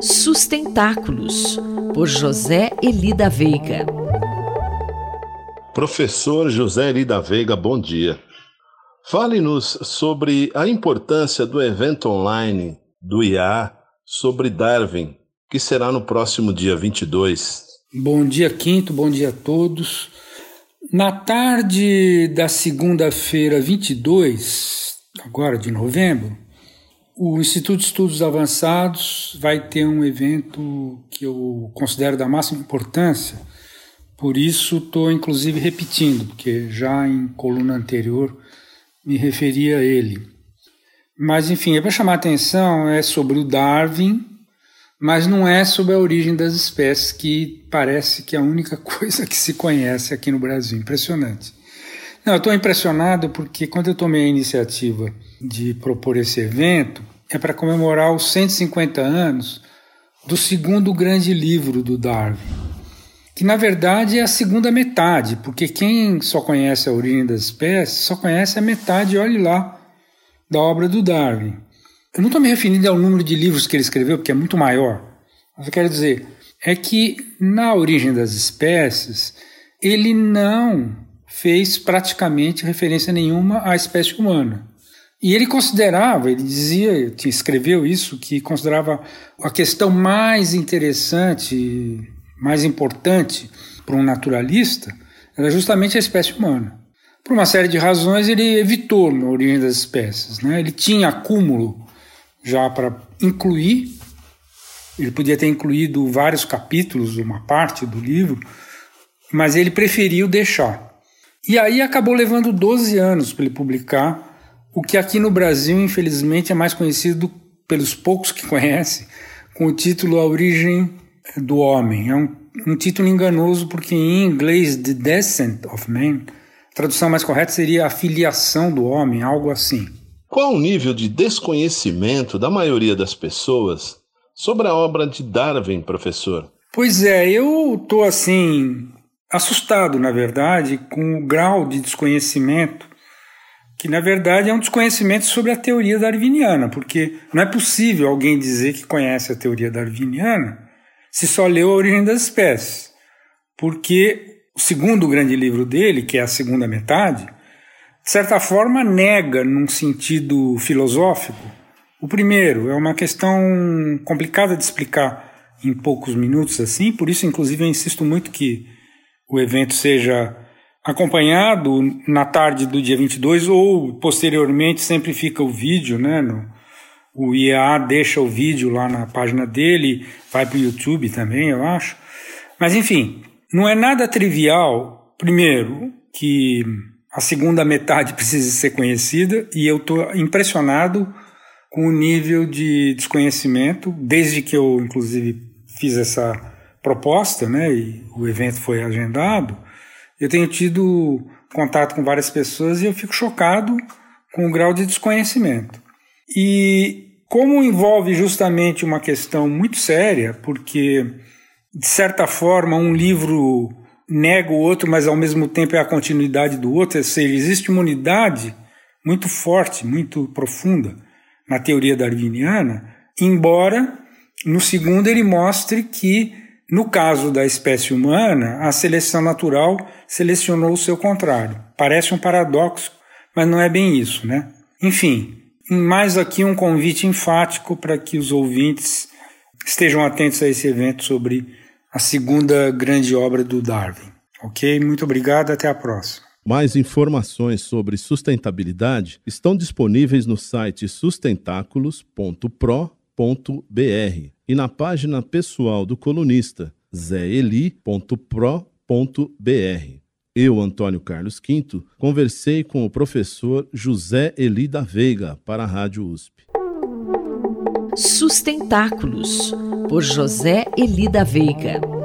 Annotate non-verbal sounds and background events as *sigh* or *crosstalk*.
Sustentáculos, por José Eli da Veiga. Professor José Eli da Veiga, bom dia. Fale-nos sobre a importância do evento online do IA sobre Darwin, que será no próximo dia 22. Bom dia, Quinto, bom dia a todos. Na tarde da segunda-feira 22, agora de novembro, o Instituto de Estudos Avançados vai ter um evento que eu considero da máxima importância, por isso estou inclusive repetindo, porque já em coluna anterior me referi a ele. Mas enfim, é para chamar a atenção, é sobre o Darwin, mas não é sobre a origem das espécies, que parece que é a única *laughs* coisa que se conhece aqui no Brasil. Impressionante. Não, eu estou impressionado porque quando eu tomei a iniciativa de propor esse evento, é para comemorar os 150 anos do segundo grande livro do Darwin, que na verdade é a segunda metade, porque quem só conhece a origem das espécies só conhece a metade, olhe lá, da obra do Darwin. Eu não estou me referindo ao número de livros que ele escreveu, porque é muito maior. Mas eu quero dizer é que na origem das espécies ele não fez praticamente referência nenhuma à espécie humana. E ele considerava, ele dizia, escreveu isso, que considerava a questão mais interessante, mais importante para um naturalista era justamente a espécie humana. Por uma série de razões, ele evitou na origem das espécies. Né? Ele tinha acúmulo já para incluir, ele podia ter incluído vários capítulos, uma parte do livro, mas ele preferiu deixar. E aí acabou levando 12 anos para ele publicar o que aqui no Brasil, infelizmente, é mais conhecido pelos poucos que conhecem, com o título A Origem do Homem. É um, um título enganoso porque em inglês The Descent of Man, a tradução mais correta seria A Filiação do Homem, algo assim. Qual o nível de desconhecimento da maioria das pessoas sobre a obra de Darwin, professor? Pois é, eu estou assim assustado, na verdade, com o grau de desconhecimento que na verdade é um desconhecimento sobre a teoria darwiniana, porque não é possível alguém dizer que conhece a teoria darwiniana se só leu a origem das espécies. Porque o segundo grande livro dele, que é a segunda metade, de certa forma nega num sentido filosófico. O primeiro é uma questão complicada de explicar em poucos minutos assim, por isso inclusive eu insisto muito que o evento seja acompanhado na tarde do dia 22 ou posteriormente sempre fica o vídeo, né? No, o IEA deixa o vídeo lá na página dele, vai para o YouTube também, eu acho. Mas enfim, não é nada trivial, primeiro, que a segunda metade *laughs* precisa ser conhecida e eu estou impressionado com o nível de desconhecimento, desde que eu, inclusive, fiz essa proposta, né, e o evento foi agendado, eu tenho tido contato com várias pessoas e eu fico chocado com o grau de desconhecimento. E como envolve justamente uma questão muito séria, porque de certa forma um livro nega o outro, mas ao mesmo tempo é a continuidade do outro, ou seja, existe uma unidade muito forte, muito profunda na teoria darwiniana, embora no segundo ele mostre que no caso da espécie humana, a seleção natural selecionou o seu contrário. Parece um paradoxo, mas não é bem isso, né? Enfim, mais aqui um convite enfático para que os ouvintes estejam atentos a esse evento sobre a segunda grande obra do Darwin. Ok? Muito obrigado, até a próxima. Mais informações sobre sustentabilidade estão disponíveis no site sustentáculos.pro.br e na página pessoal do colunista zeli.pro.br. Eu, Antônio Carlos Quinto, conversei com o professor José Eli da Veiga para a Rádio USP. Sustentáculos, por José Eli da Veiga.